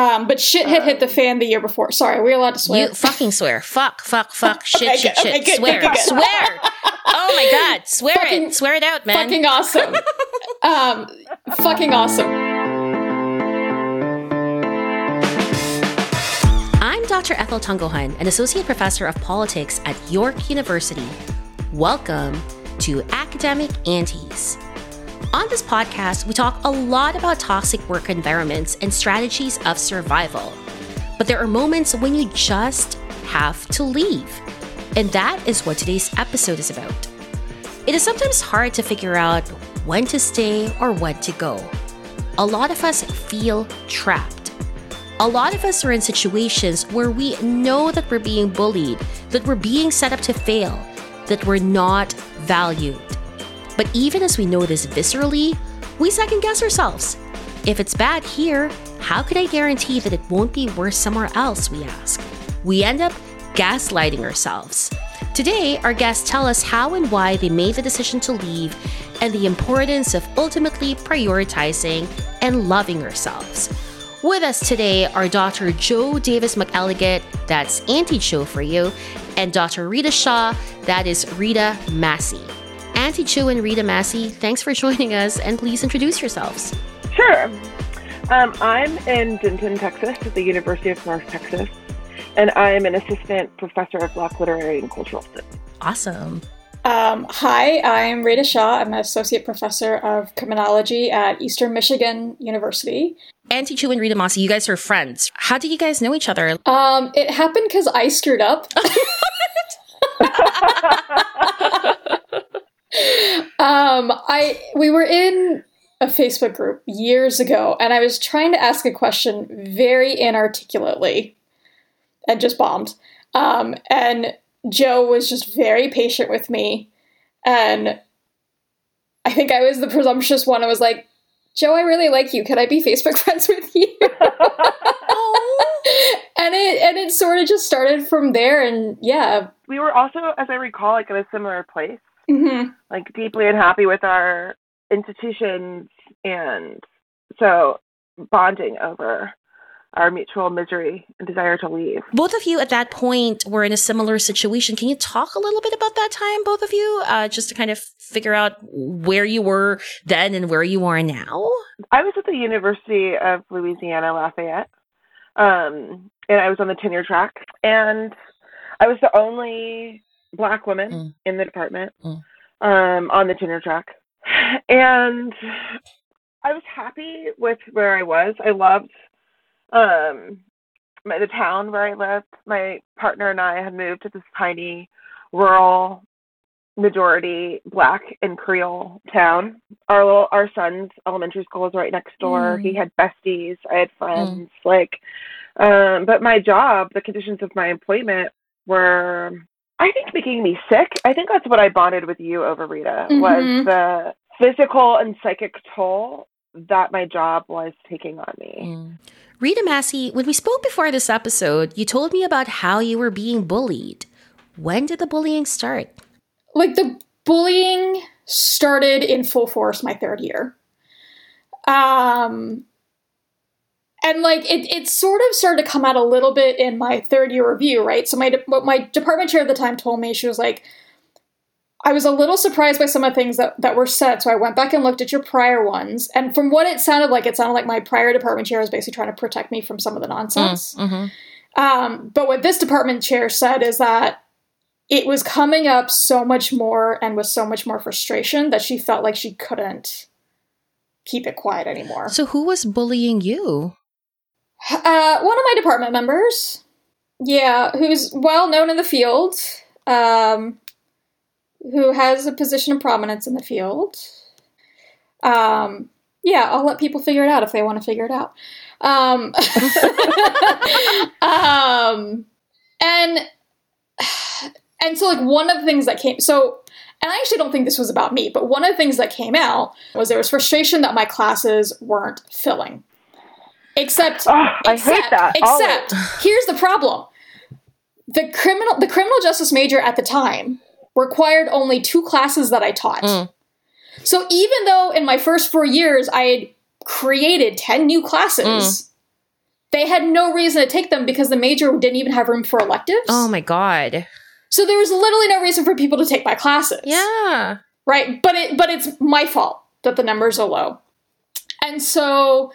Um, but shit had hit the fan the year before. Sorry, we are allowed to swear? You fucking swear. Fuck, fuck, fuck. Shit, Okay, shit, good, shit. okay, good, swear, good, swear. Oh my god, swear Fucking- it. Swear it out, man. fucking awesome. um, fucking awesome. I'm Dr. Ethel Tungohan, an associate professor of politics at York University. Welcome to Academic Aunties. On this podcast, we talk a lot about toxic work environments and strategies of survival. But there are moments when you just have to leave. And that is what today's episode is about. It is sometimes hard to figure out when to stay or when to go. A lot of us feel trapped. A lot of us are in situations where we know that we're being bullied, that we're being set up to fail, that we're not valued. But even as we know this viscerally, we second guess ourselves. If it's bad here, how could I guarantee that it won't be worse somewhere else? We ask. We end up gaslighting ourselves. Today, our guests tell us how and why they made the decision to leave and the importance of ultimately prioritizing and loving ourselves. With us today are Dr. Jo Davis McElligatt, that's Auntie Jo for you, and Dr. Rita Shah, that is Rita Massey. Auntie Jo and Rita Massey, thanks for joining us, and please introduce yourselves. Sure. Um, I'm in Denton, Texas, at the University of North Texas, and I'm an assistant professor of Black literary and cultural studies. Awesome. Um, hi, I'm Rita Shah. I'm an associate professor of criminology at Eastern Michigan University. Auntie Jo and Rita Massey, you guys are friends. How did you guys know each other? Um, it happened because I screwed up. um, I we were in a Facebook group years ago, and I was trying to ask a question very inarticulately, and just bombed. Um, and Jo was just very patient with me, and I think I was the presumptuous one. I was like, "Jo, I really like you. Could I be Facebook friends with you?" and it and it sort of just started from there, and yeah. we were also, as I recall, like in a similar place, hmm like deeply unhappy with our institutions, and so bonding over our mutual misery and desire to leave. Both of you at that point were in a similar situation. Can you talk a little bit about that time, both of you, uh, just to kind of figure out where you were then and where you are now? I was at the University of Louisiana Lafayette, um, and I was on the tenure track, and I was the only black woman Mm. in the department Mm. um, on the tenure track, and I was happy with where I was. I loved um, my, the town where I lived. My partner and I had moved to this tiny rural majority black and creole town our little our son's elementary school was right next door Mm. he had besties i had friends like um but my job the conditions of my employment were i think making me sick i think that's what i bonded with you over rita Mhm. was the physical and psychic toll that my job was taking on me Rita Massey, when we spoke before this episode, you told me about how you were being bullied. When did the bullying start? like the bullying started in full force my third year. Um and like it, it sort of started to come out a little bit in my third year review, right? So my what my department chair at the time told me she was like, I was a little surprised by some of the things that, that were said, so I went back and looked at your prior ones, and from what it sounded like, it sounded like my prior department chair was basically trying to protect me from some of the nonsense. Mm-hmm. Um, but what this department chair said is that it was coming up so much more and with so much more frustration that she felt like she couldn't keep it quiet anymore. So, who was bullying you? Uh, one of my department members, yeah, who's well known in the field, um, who has a position of prominence in the field. Um, yeah, I'll let people figure it out if they want to figure it out. Um, um, and and so like one of the things that came so and I actually don't think this was about me, but one of the things that came out was there was frustration that my classes weren't filling. Except Oh, I except, hate that. always. Except here's the problem. The criminal the criminal justice major at the time required only two classes that I taught. Mm. So even though in my first four years I had created 10 new classes, they they had no reason to take them because the major didn't even have room for electives. Oh my god. So there was literally no reason for people to take my classes. Yeah. Right. But it but it's my fault that the numbers are low. And so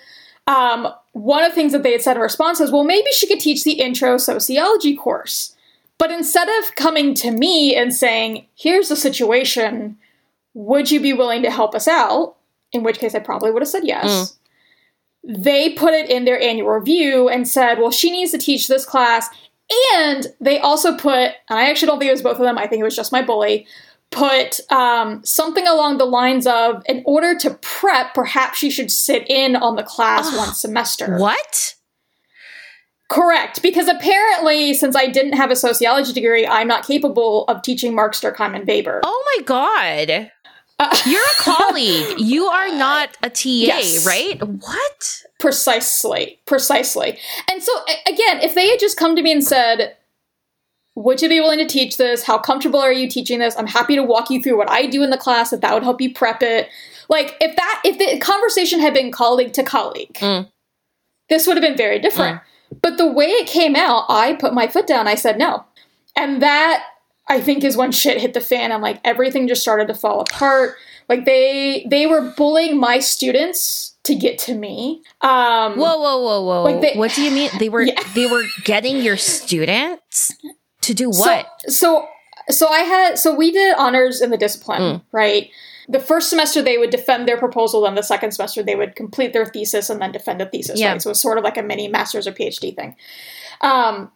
um, one of the things that they had said in response was, well, maybe she could teach the intro sociology course. But instead of coming to me and saying, here's the situation, would you be willing to help us out? In which case I probably would have said yes. Mm. They put it in their annual review and said, well, she needs to teach this class. And they also put, and I actually don't think it was both of them, I think it was just my bully, put um, something along the lines of in order to prep, perhaps she should sit in on the class one semester. What? Correct, because apparently, since I didn't have a sociology degree, I'm not capable of teaching Marx Durkheim and Weber. Oh my god. Uh, You're a colleague. you are not a TA, yes. right? What? Precisely. Precisely. And so, again, if they had just come to me and said, would you be willing to teach this? How comfortable are you teaching this? I'm happy to walk you through what I do in the class if that would help you prep it. Like if that if the conversation had been colleague to colleague, mm. this would have been very different. Mm. But the way it came out, I put my foot down. I said no. And that I think is when shit hit the fan and like everything just started to fall apart. Like they they were bullying my students to get to me. Um Whoa, whoa, whoa, whoa. Like they, what do you mean? They were yeah. they were getting your students? To do what? So, so, so I had so we did honors in the discipline, mm. right? The first semester they would defend their proposal, then the second semester they would complete their thesis and then defend a thesis. Yeah. Right? So it was sort of like a mini master's or PhD thing. Um,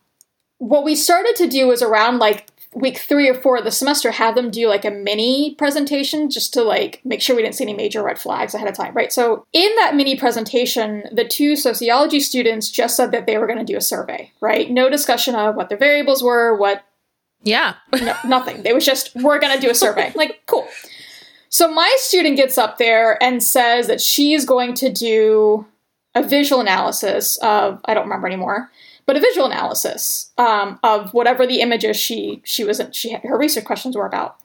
what we started to do was around like week three or four of the semester have them do like a mini presentation just to like make sure we didn't see any major red flags ahead of time right? So in that mini presentation the two sociology students just said that they were going to do a survey right? No discussion of what their variables were what yeah. no, nothing. They was just we're going to do a survey. Like cool. So my student gets up there and says that she's going to do a visual analysis of i don't remember anymore but a visual analysis um, of whatever the images she she was she her research questions were about,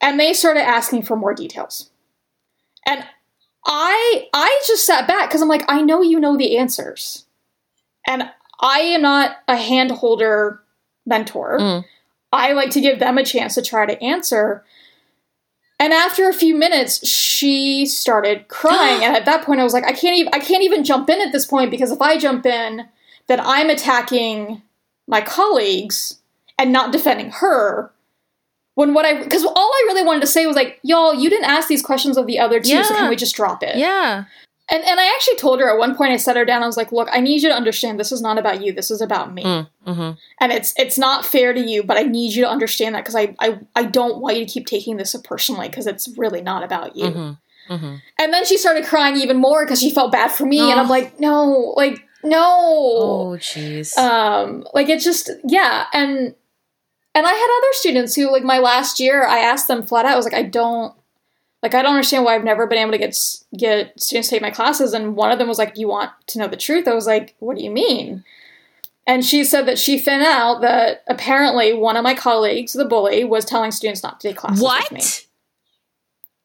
and they started asking for more details, and I I just sat back because I'm like I know you know the answers, and I am not a hand holder mentor. Mm. I like to give them a chance to try to answer. And after a few minutes, she started crying, and at that point, I was like, I can't even I can't even jump in at this point because if I jump in, that I'm attacking my colleagues and not defending her. When what I, because all I really wanted to say was like, y'all, you didn't ask these questions of the other two, yeah. so can we just drop it? Yeah. And and I actually told her at one point. I set her down. I was like, "Look, I need you to understand. This is not about you. This is about me. Mm, mm-hmm. And it's it's not fair to you. But I need you to understand that because I, I I don't want you to keep taking this so personally because it's really not about you." Mm-hmm. Mm-hmm. And then she started crying even more because she felt bad for me. Oh. And I'm like, "No, like no. Oh, jeez. Um, like it's just yeah, and and I had other students who like my last year, I asked them flat out. I was like, I don't like I don't understand why I've never been able to get get students to take my classes. And one of them was like, "You want to know the truth?" I was like, "What do you mean?" And she said that she found out that apparently one of my colleagues, the bully, was telling students not to take classes what? with me.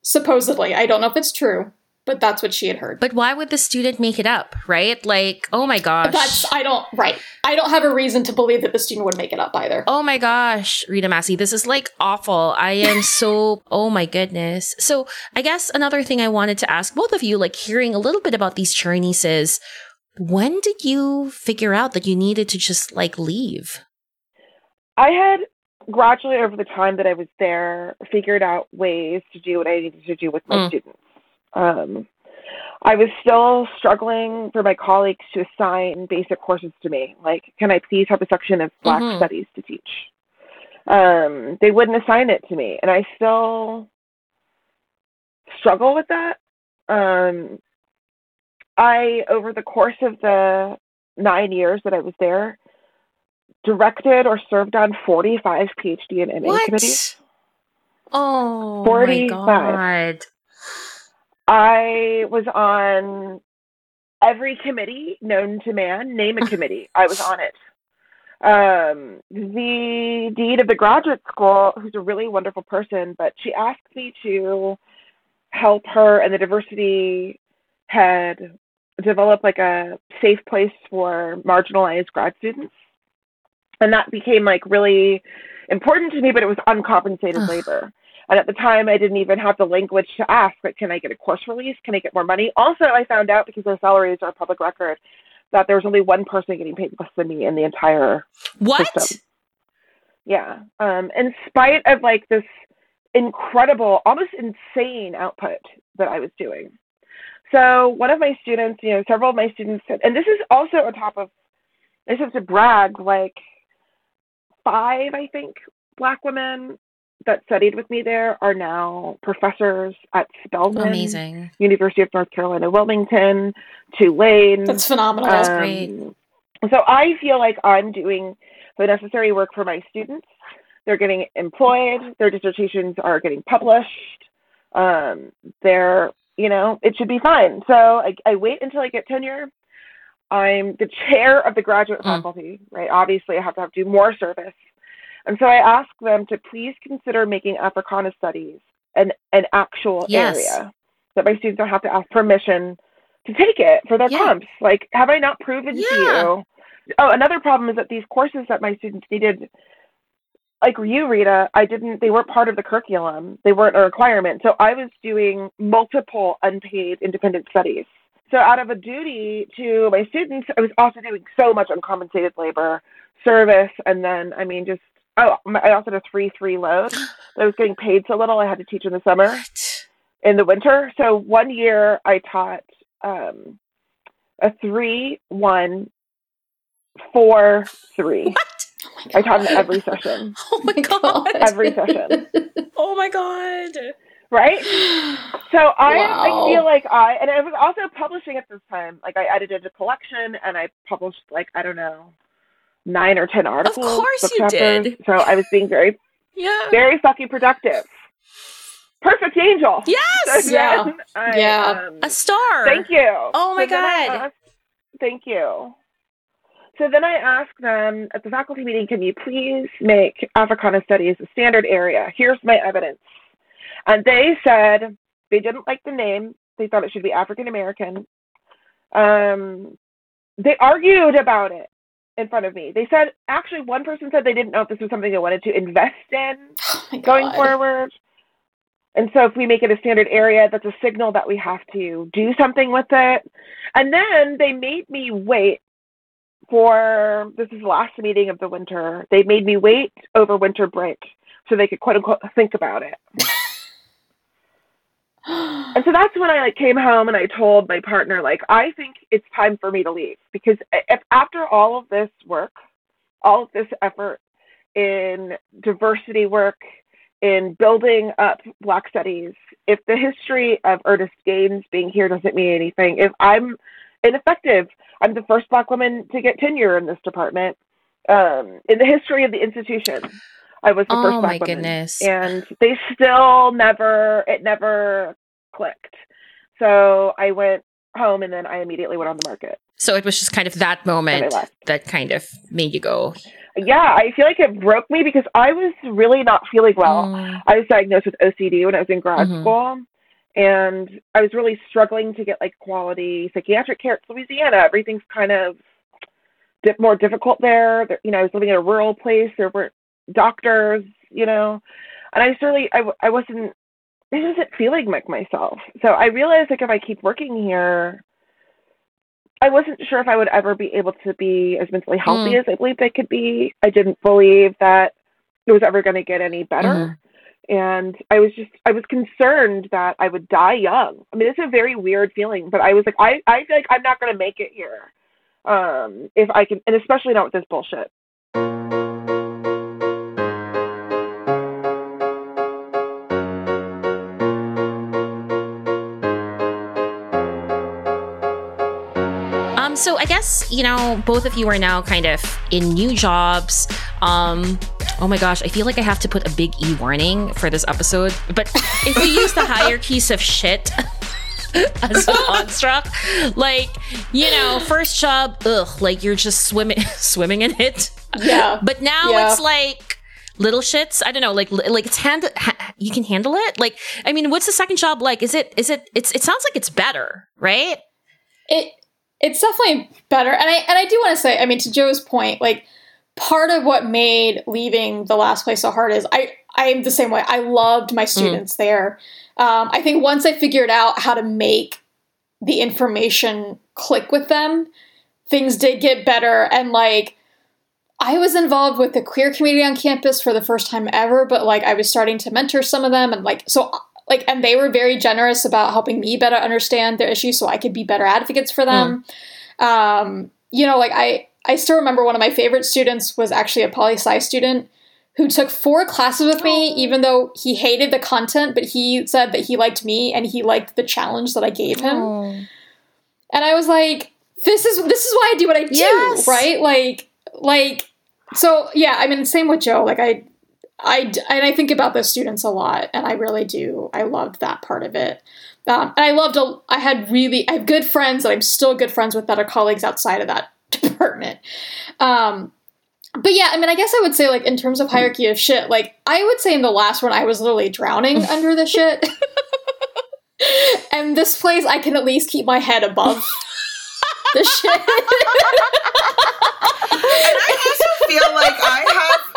Supposedly, I don't know if it's true but that's what she had heard. But why would the student make it up, right? Like, oh my gosh. That's I don't right. I don't have a reason to believe that the student would make it up either. Oh my gosh, Rita Massey, this is like awful. I am so oh my goodness. So I guess another thing I wanted to ask both of you, like hearing a little bit about these Chinese, when did you figure out that you needed to just like leave? I had gradually over the time that I was there figured out ways to do what I needed to do with my mm. students. Um, I was still struggling for my colleagues to assign basic courses to me. Like, can I please have a section of Black mm-hmm. Studies to teach? Um, they wouldn't assign it to me, and I still struggle with that. Um, I, over the course of the nine years that I was there, directed or served on 45 PhD and MA what? committees. Oh, 45. my God. I was on every committee known to man. Name a committee. I was on it. Um, the dean of the graduate school, who's a really wonderful person, but she asked me to help her and the diversity head develop like a safe place for marginalized grad students. And that became like really important to me, but it was uncompensated labor. And at the time, I didn't even have the language to ask, like, can I get a course release? Can I get more money? Also, I found out because their salaries are public record that there was only one person getting paid less than me in the entire What? system. Yeah. Um, in spite of like this incredible, almost insane output that I was doing. So one of my students, you know, several of my students said, and this is also on top of, I just have to brag, like five, I think, black women that studied with me there are now professors at Spelman, Amazing. University of North Carolina, Wilmington, Tulane. That's phenomenal. That's Um, great. So I feel like I'm doing the necessary work for my students. They're getting employed. Their dissertations are getting published. Um, they're, you know, it should be fine. So I, I wait until I get tenure. I'm the chair of the graduate Mm. faculty, right? Obviously, I have to have to do more service. And so I ask them to please consider making Africana studies an, an actual Yes. area that my students don't have to ask permission to take it for their Yeah. comps. Like, have I not proven to you? Oh, another problem is that these courses that my students needed, like you, Rita, I didn't, they weren't part of the curriculum. They weren't a requirement. So I was doing multiple unpaid independent studies. So out of a duty to my students, I was also doing so much uncompensated labor, service, and then, I mean, just, oh, I also had a 3-3 load. I was getting paid so little, I had to teach in the summer What? in the winter. So one year I taught um, a three, one, four, three. What? I taught in every session, Oh my god. every session, Oh my god. right? So I, Wow. I feel like I, and I was also publishing at this time. Like I edited a collection and I published like I don't know, nine or ten articles. Of course you chapters. did. So I was being very, Yeah. very fucking productive. Perfect angel. Yes. So Yeah. I, Yeah. um, A star. Thank you. Oh my So God. asked- thank you. So then I asked them at the faculty meeting, can you please make Africana Studies a standard area? Here's my evidence. And they said they didn't like the name. They thought it should be African American. Um, they argued about it in front of me. They said, actually, one person said they didn't know if this was something they wanted to invest in Oh going forward. And so if we make it a standard area, that's a signal that we have to do something with it. And then they made me wait for this is the last meeting of the winter. They made me wait over winter break so they could quote unquote think about it. And so that's when I like came home and I told my partner like I think it's time for me to leave because if after all of this work, all of this effort in diversity work, in building up Black studies, if the history of Ernest Gaines being here doesn't mean anything, if I'm ineffective, I'm the first Black woman to get tenure in this department um, in the history of the institution. I was the Oh first my woman goodness. and they still never it never clicked so i went home and then i immediately went on the market So it was just kind of that moment that kind of made you go. yeah i feel like it broke me because i was really not feeling well Mm. i was diagnosed with ocd when i was in grad Mhm. school and i was really struggling to get like quality psychiatric care it's louisiana everything's kind of di- more difficult there There- you know i was living in a rural place there weren't doctors you know and i just really i, I wasn't I wasn't feeling like myself so i realized like if i keep working here i wasn't sure if i would ever be able to be as mentally healthy Mm. as i believed i could be i didn't believe that it was ever going to get any better Mhm. and I was just I was concerned that I would die young. I mean, it's a very weird feeling, but I was like, I I feel like I'm not going to make it here, um, if I can, and especially not with this bullshit. So I guess you know both of you are now kind of in new jobs. Um, oh my gosh, I feel like I have to put a big e warning for this episode. But if we use the hierarchies of shit as a construct, like you know, first job, ugh, like you're just swimming, swimming in it. Yeah. But now Yeah. it's like little shits. I don't know, like like it's hand ha- you can handle it. Like I mean, what's the second job like? Is it is it it's it sounds like it's better, right? It it's definitely better. And I and I do want to say, I mean, to Jo's point, like part of what made leaving the last place so hard is I I'm the same way. I loved my students mm. there. Um, I think once I figured out how to make the information click with them, things did get better. And like, I was involved with the queer community on campus for the first time ever, but like, I was starting to mentor some of them. And like, so, like, and they were very generous about helping me better understand their issues so I could be better advocates for them. Mm. Um, you know, like, I, I still remember one of my favorite students was actually a poli sci student who took four classes with me, even though he hated the content, but he said that he liked me and he liked the challenge that I gave him. Oh. And I was like, this is this is why I do what I do, yes. right? Like like so yeah, I mean same with Jo. Like I I and I think about those students a lot and I really do. I loved that part of it. Um, and I loved a, I had really I have good friends that I'm still good friends with that are colleagues outside of that department. Um, but yeah, I mean, I guess I would say, like, in terms of hierarchy of shit, like, I would say in the last one, I was literally drowning under the shit. and this place, I can at least keep my head above the shit. and I also feel like I have.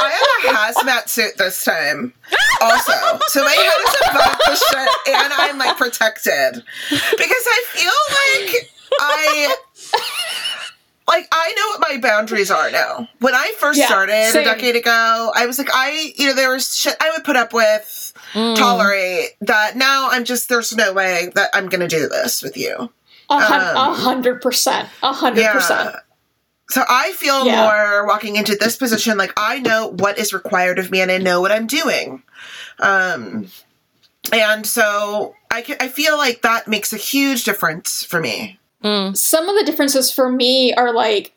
I have a hazmat suit this time, also. So my head is above the shit, and I'm like protected because I feel like I like I know what my boundaries are now. When I first yeah, started same. a decade ago, I was like, I, you know, there was shit I would put up with, mm. tolerate that. Now I'm just, there's no way that I'm going to do this with you. A um, hundred percent. A hundred percent. So I feel yeah. more walking into this position like I know what is required of me and I know what I'm doing. Um, and so I, I feel like that makes a huge difference for me. Mm. Some of the differences for me are like,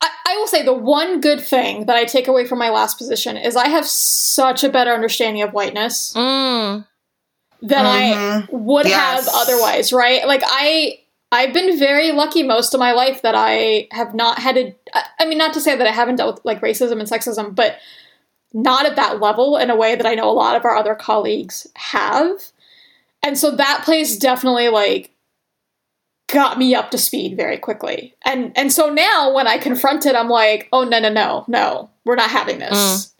I, I, will say the one good thing that I take away from my last position is I have such a better understanding of whiteness mm. than mm-hmm. I would yes. have otherwise, right? Like I I've been very lucky most of my life that I have not had a I mean not to say that I haven't dealt with like racism and sexism, but not at that level in a way that I know a lot of our other colleagues have. And so that place definitely like got me up to speed very quickly. And and so now when I confront it, I'm like, oh no no no no, we're not having this. Mm.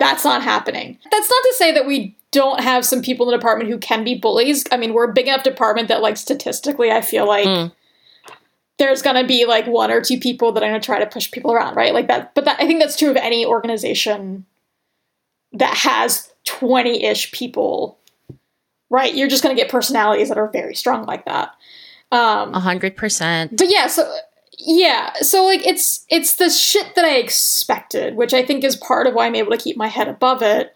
That's not happening. That's not to say that we don't have some people in the department who can be bullies. I mean, we're a big enough department that like statistically, I feel like. Mm. There's gonna be like one or two people that are gonna try to push people around, right? Like that. But that, I think that's true of any organization that has 20 ish people, right? You're just gonna get personalities that are very strong like that. Um, a hundred percent. But yeah, so yeah, so like it's it's the shit that I expected, which I think is part of why I'm able to keep my head above it.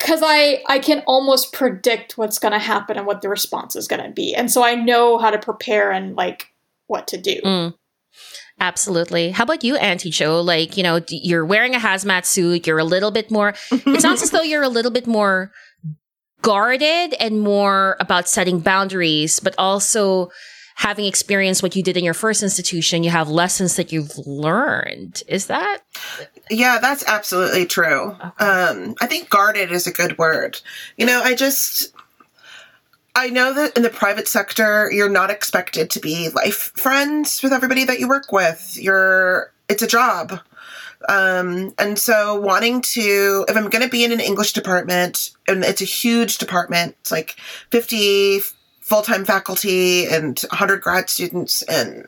Cause I I can almost predict what's gonna happen and what the response is gonna be, and so I know how to prepare and like what to do. Mm. Absolutely. How about you, Auntie Jo? Like, you know, you're wearing a hazmat suit. You're a little bit more, it sounds as though you're a little bit more guarded and more about setting boundaries, but also having experienced what you did in your first institution, you have lessons that you've learned. Is that? Yeah, that's absolutely true. Okay. Um, I think guarded is a good word. You know, I just, I know that in the private sector, you're not expected to be life friends with everybody that you work with. You're, it's a job. Um, and so wanting to, if I'm going to be in an English department, and it's a huge department, it's like 50 full time faculty and 100 grad students, and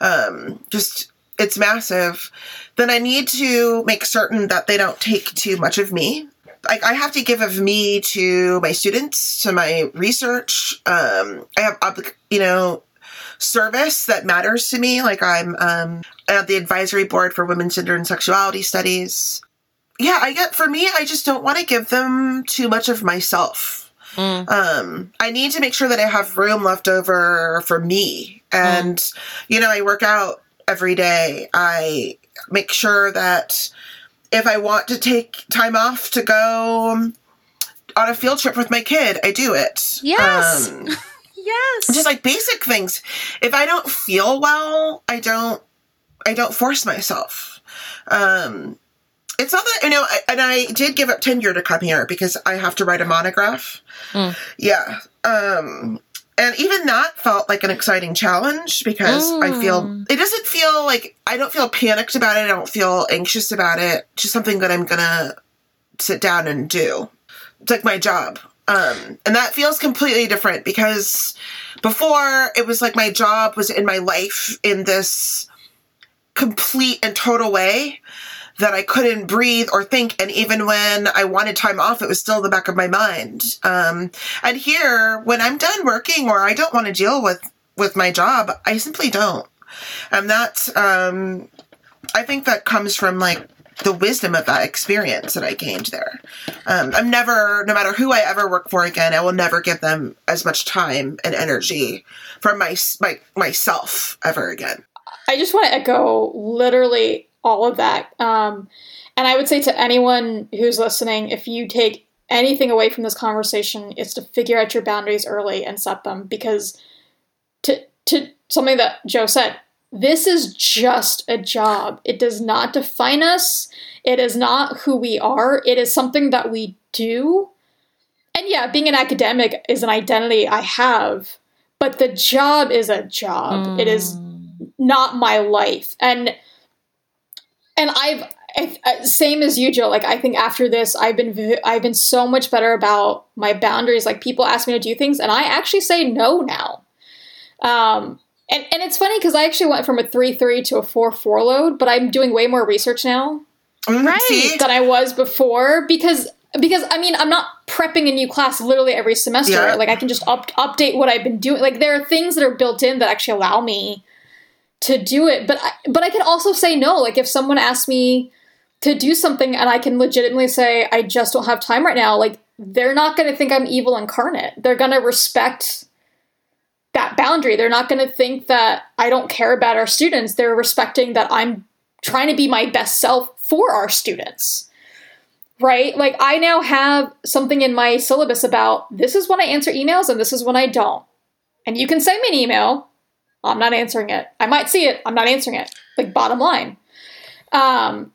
um, just it's massive, then I need to make certain that they don't take too much of me. Like I have to give of me to my students, to my research. Um, I have, you know, service that matters to me. Like I'm um, at the advisory board for women's gender and sexuality studies. Yeah, I get for me, I just don't want to give them too much of myself. Mm. Um, I need to make sure that I have room left over for me. And, mm. you know, I work out every day. I make sure that if I want to take time off to go on a field trip with my kid, I do it. Yes. Um, Yes. Just like basic things. If I don't feel well, I don't I don't force myself. Um it's not that you know, and I did give up tenure to come here because I have to write a monograph. Mm. Yeah. Um and even that felt like an exciting challenge because I feel Mm. it doesn't feel like I don't feel panicked about it. I don't feel anxious about it. It's just something that I'm gonna sit down and do. It's like my job. Um, and that feels completely different because before it was like my job was in my life in this complete and total way that I couldn't breathe or think. And even when I wanted time off, it was still in the back of my mind. Um, and here, when I'm done working or I don't want to deal with, with my job, I simply don't. And that's, um, I think that comes from like the wisdom of that experience that I gained there. Um, I'm never, no matter who I ever work for again, I will never give them as much time and energy from my, my myself ever again. I just want to echo literally all of that. Um, and I would say to anyone who's listening, if you take anything away from this conversation, it's to figure out your boundaries early and set them because to to something that Jo said, this is just a job. It does not define us. It is not who we are. It is something that we do. And yeah, being an academic is an identity I have, but the job is a job. It is not my life and and i've I, I- same as you jo like i think after this i've been v- i've been so much better about my boundaries like people ask me to do things and i actually say no now um and, and it's funny because i actually went from a 3-3 to a 4-4 load but i'm doing way more research now Mm, Right. see? than i was before because because i mean i'm not prepping a new class literally every semester Yeah. like i can just up, update what i've been doing like there are things that are built in that actually allow me to do it but I, but i can also say no. Like if someone asks me to do something and i can legitimately say i just don't have time right now like they're not going to think i'm evil incarnate. They're going to respect that boundary. They're not going to think that i don't care about our students. They're respecting that i'm trying to be my best self for our students. Right? Like i now have something in my syllabus about this is when i answer emails and this is when i don't. And you can send me an email I'm not answering it. I might see it. I'm not answering it. Like bottom line. Um,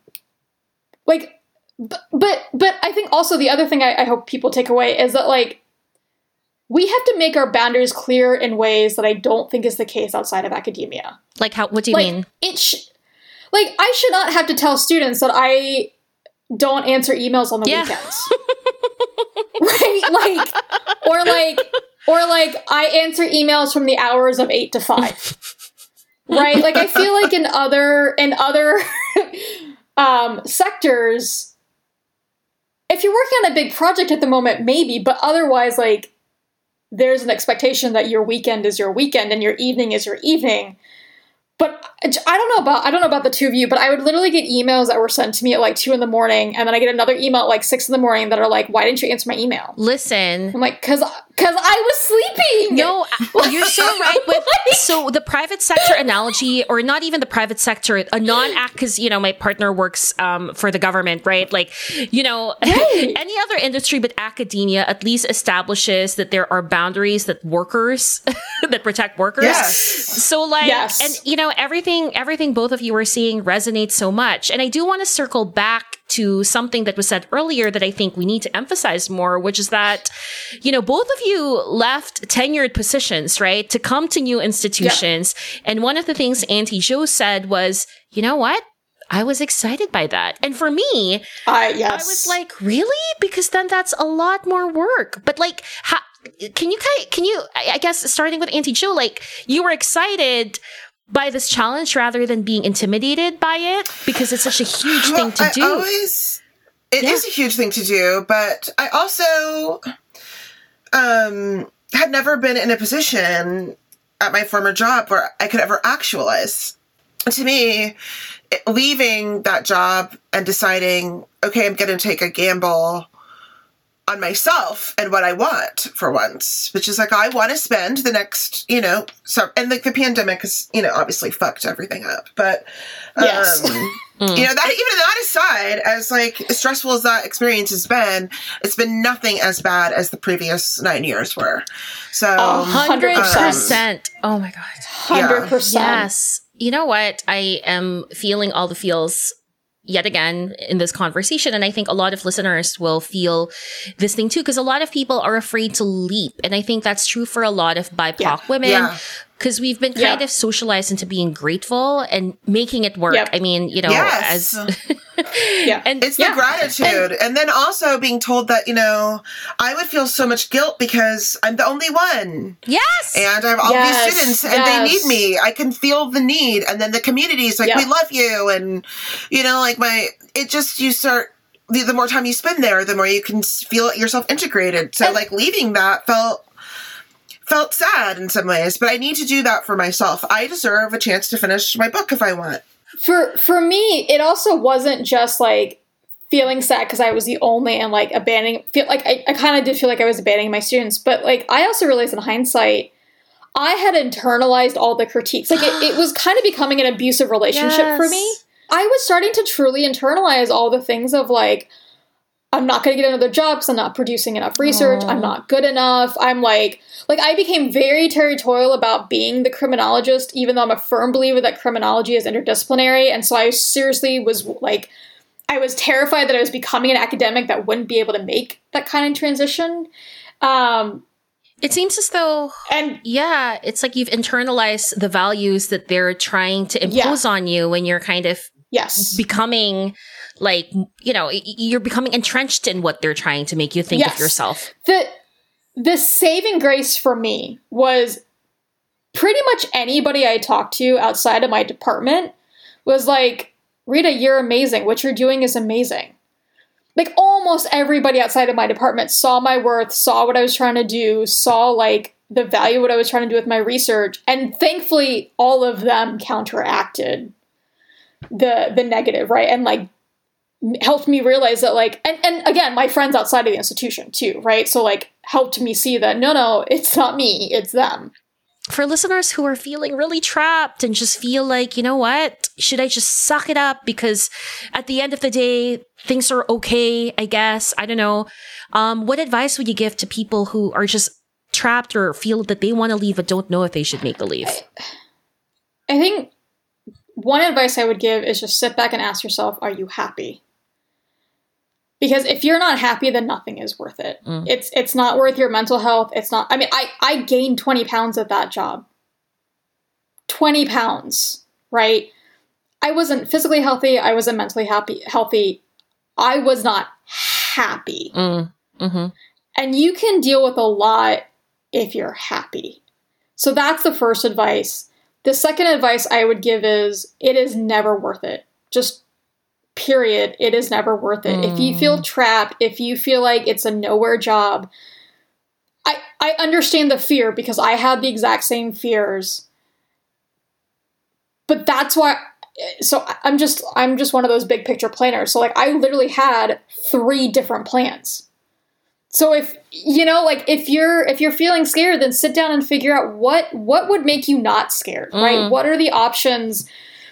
like, but but, but I think also the other thing I, I hope people take away is that like we have to make our boundaries clear in ways that I don't think is the case outside of academia. Like how? What do you like mean? it, sh- like I should not have to tell students that I don't answer emails on the Yeah. weekends, right? Like, or like, or like I answer emails from the hours of eight to five, right? Like I feel like in other in other um, sectors, if you're working on a big project at the moment, maybe, but otherwise, like there's an expectation that your weekend is your weekend and your evening is your evening. But I don't know about I don't know about the two of you, but I would literally get emails that were sent to me at like two in the morning, and then I get another email at like six in the morning that are like, "Why didn't you answer my email?" Listen, I'm like, "Cause, cause I was sleeping." No, you're so right. With so the private sector analogy, or not even the private sector, a non-act because you know my partner works um, for the government, right? Like you know, Right. any other industry but academia at least establishes that there are boundaries that workers that protect workers. Yes. So like, Yes. and you know everything, everything both of you were seeing resonates so much, and I do want to circle back to something that was said earlier that I think we need to emphasize more, which is that, you know, both of you left tenured positions, right, to come to new institutions. And one of the things Auntie Jo said was, you know what? I was excited by that. And for me, I yes. I was like, really? Because then that's a lot more work. But like, how, can you kind of, can you, I I guess starting with Auntie Jo, like you were excited by this challenge rather than being intimidated by it because it's such a huge thing to I do. always, it is Yeah. a huge thing to do, but I also um, had never been in a position at my former job where I could ever actualize. To me, it- leaving that job and deciding, okay, I'm going to take a gamble on myself and what I want for once, which is like I want to spend the next, you know, so and like the pandemic has, you know, obviously fucked everything up, but um, Yes. you know that even that aside, as like as stressful as that experience has been, it's been nothing as bad as the previous nine years were. So A Hundred Um, percent. Oh my god. hundred percent. Yes. You know what? I am feeling all the feels yet again in this conversation. And I think a lot of listeners will feel this thing too, because a lot of people are afraid to leap. And I think that's true for a lot of BIPOC Yeah. women. Yeah. Because we've been kind Yeah. of socialized into being grateful and making it work. Yep. I mean, you know, Yes. as Yeah. and It's Yeah. the gratitude. And, then also being told that, you know, I would feel so much guilt because I'm the only one. yes, And I have all Yes, these students and they need me. I can feel the need. And then the community is like, Yeah. we love you. And, you know, like my, it just, you start, the, the more time you spend there, the more you can feel yourself integrated. So And- like leaving that felt, felt sad in some ways, but I need to do that for myself. I deserve a chance to finish my book if I want. for for me it also wasn't just like feeling sad because i was the only and like abandoning feel like i, I kind of did feel like i was abandoning my students but like i also realized in hindsight i had internalized all the critiques like it, it was kind of becoming an abusive relationship for me i was starting to truly internalize all the things of like i'm not going to get another job because i'm not producing enough research. I'm not good enough. I'm like like i became very territorial about being the criminologist even though i'm a firm believer that criminology is interdisciplinary. And so i seriously was like i was terrified that i was becoming an academic that wouldn't be able to make that kind of transition. Um it seems as though and yeah, it's like you've internalized the values that they're trying to impose on you when you're kind of yes. becoming like you know you're becoming entrenched in what they're trying to make you think Yes. of yourself the the saving grace for me was pretty much anybody I talked to outside of my department was like, Rita, you're amazing. What you're doing is amazing. Like almost everybody outside of my department saw my worth, saw what I was trying to do, saw like the value of what I was trying to do with my research, and thankfully all of them counteracted the the negative, right? And like helped me realize that like and, and again my friends outside of the institution too right? So like helped me see that no no it's not me it's them. For listeners who are feeling really trapped and just feel like you know what? Should i just suck it up? Because at the end of the day things are okay i guess. I don't know. Um, what advice would you give to people who are just trapped or feel that they want to leave but don't know if they should make the leave? I think one advice i would give is just sit back and ask yourself are you happy because if you're not happy then nothing is worth it. Mm. it's it's not worth your mental health. It's not i mean i i gained 20 pounds at that job. 20 pounds right? I wasn't physically healthy. I wasn't mentally happy healthy. I was not happy. Mm, hmm and you can deal with a lot if you're happy. So that's the first advice. The second advice i would give is it is never worth it. Just period it is never worth it. If you feel trapped if you feel like it's a nowhere job i i understand the fear because i had the exact same fears. But that's why so i'm just i'm just one of those big picture planners. So like i literally had three different plans. So if you know like if you're if you're feeling scared then sit down and figure out what what would make you not scared right? Mm. what are the options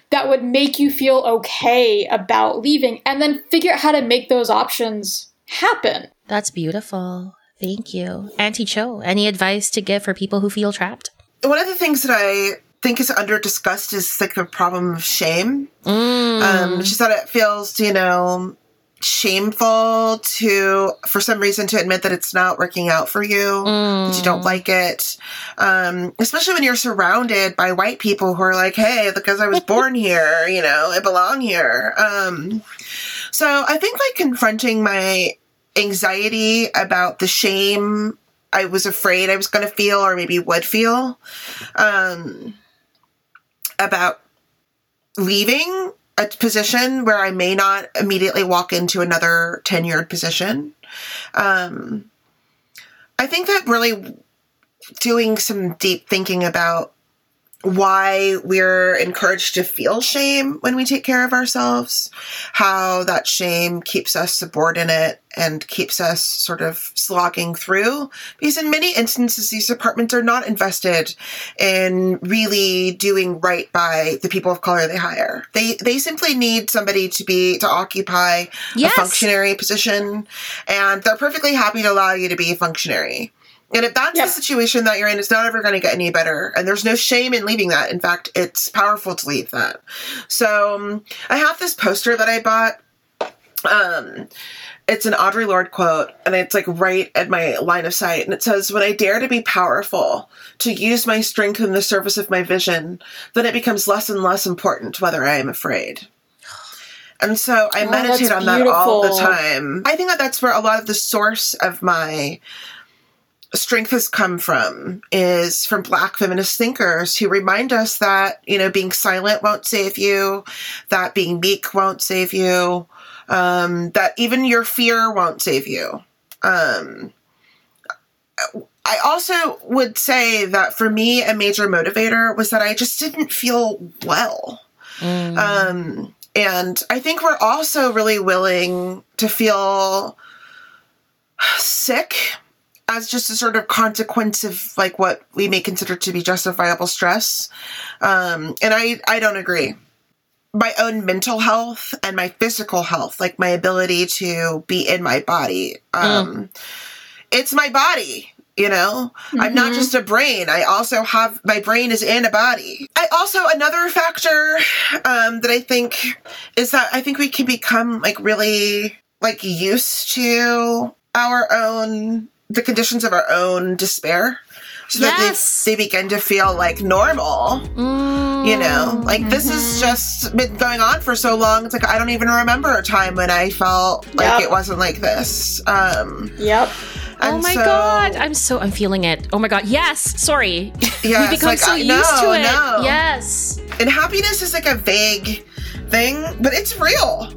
that would make you feel okay about leaving and then figure out how to make those options happen that's beautiful thank you auntie jo any advice to give for people who feel trapped One of the things that I think is under discussed is like the problem of shame. Mm. Um, just that it feels, you know, shameful to, for some reason, to admit that it's not working out for you, that you don't like it. Um, especially when you're surrounded by white people who are like, hey, because I was born here, you know, I belong here. Um, so I think like confronting my anxiety about the shame I was afraid I was going to feel or maybe would feel um, about leaving a position where I may not immediately walk into another tenured position. Um, I think that really doing some deep thinking about why we're encouraged to feel shame when we take care of ourselves, how that shame keeps us subordinate and keeps us sort of slogging through. Because in many instances, these departments are not invested in really doing right by the people of color they hire. They they simply need somebody to be to occupy Yes. a functionary position, and they're perfectly happy to allow you to be a functionary. And if that's Yep. the situation that you're in, it's not ever going to get any better. And there's no shame in leaving that. In fact, it's powerful to leave that. So um, I have this poster that I bought. Um, it's an Audre Lorde quote, and it's like right at my line of sight. And it says, When I dare to be powerful, to use my strength in the service of my vision, then it becomes less and less important whether I am afraid. And so I Oh, meditate on that all the time. I think that that's where a lot of the source of my strength has come from is from black feminist thinkers who remind us that you know being silent won't save you that being meek won't save you um, that even your fear won't save you um, i also would say that for me a major motivator was that i just didn't feel well Mm. um, and I think we're also really willing to feel sick as just a sort of consequence of like what we may consider to be justifiable stress. Um, and I, I don't agree. My own mental health and my physical health, like my ability to be in my body, um, it's my body. You know, I'm not Mhm. just a brain. I also have my brain is in a body. I also another factor um, that I think is that I think we can become like really like used to our own the conditions of our own despair, so Yes. that they, they begin to feel like normal. Mm. You know, like this has just been going on for so long. It's like I don't even remember a time when I felt like Yep. it wasn't like this. Um, Yep. Oh my so- god, I'm so I'm feeling it. Oh my god, yes. Sorry, Yeah, we become like, so I- used no, to it. no. Yes. And happiness is like a vague thing, but it's real.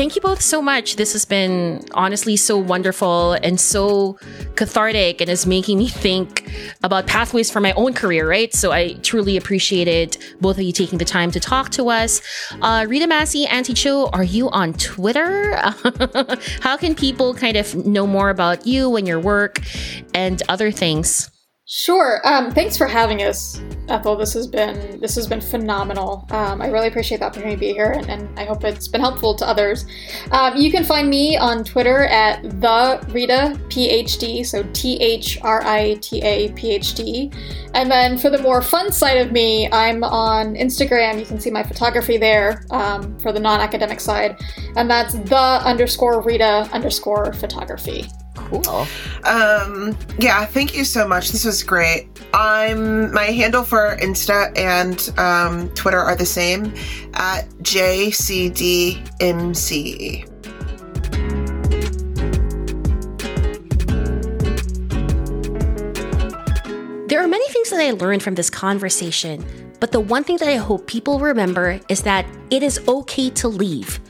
Thank you both so much. This has been honestly so wonderful and so cathartic and is making me think about pathways for my own career, right? So I truly appreciated both of you taking the time to talk to us. Uh, Rita Massey, Auntie Jo, are you on Twitter? How can people kind of know more about you and your work and other things? Sure. Um, thanks for having us, Ethel. This has been this has been phenomenal. Um, I really appreciate the opportunity to be here, and, and I hope it's been helpful to others. Um, you can find me on Twitter at the Rita PhD, so T H R I T A PhD. And then for the more fun side of me, I'm on Instagram. You can see my photography there um, for the non-academic side, and that's the underscore Rita underscore photography. Cool. Um, yeah, thank you so much. This was great. I'm my handle for Insta and um, Twitter are the same at JCDMCE. There are many things that I learned from this conversation, but the one thing that I hope people remember is that it is okay to leave.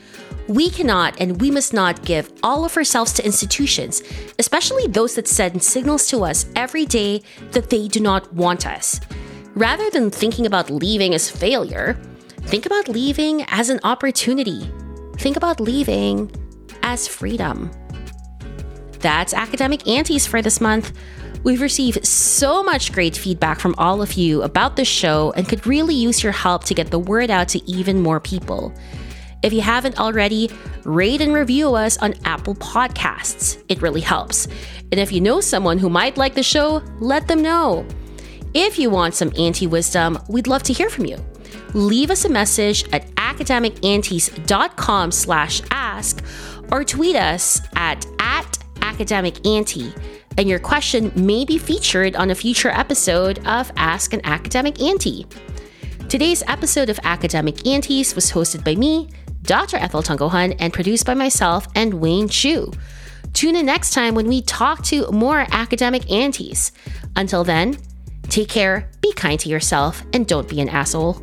We cannot and we must not give all of ourselves to institutions, especially those that send signals to us every day that they do not want us. Rather than thinking about leaving as failure, think about leaving as an opportunity. Think about leaving as freedom. That's Academic Aunties for this month. We've received so much great feedback from all of you about the show and could really use your help to get the word out to even more people. If you haven't already, rate and review us on Apple Podcasts. It really helps. And if you know someone who might like the show, let them know. If you want some auntie wisdom, we'd love to hear from you. Leave us a message at academicaunties.com slash ask or tweet us at, at academicanty and your question may be featured on a future episode of Ask an Academic Auntie. Today's episode of Academic Aunties was hosted by me, Dr. Ethel Tungohan, and produced by myself and Wayne Chu. Tune in next time when we talk to more academic aunties. Until then, take care, be kind to yourself, and don't be an asshole.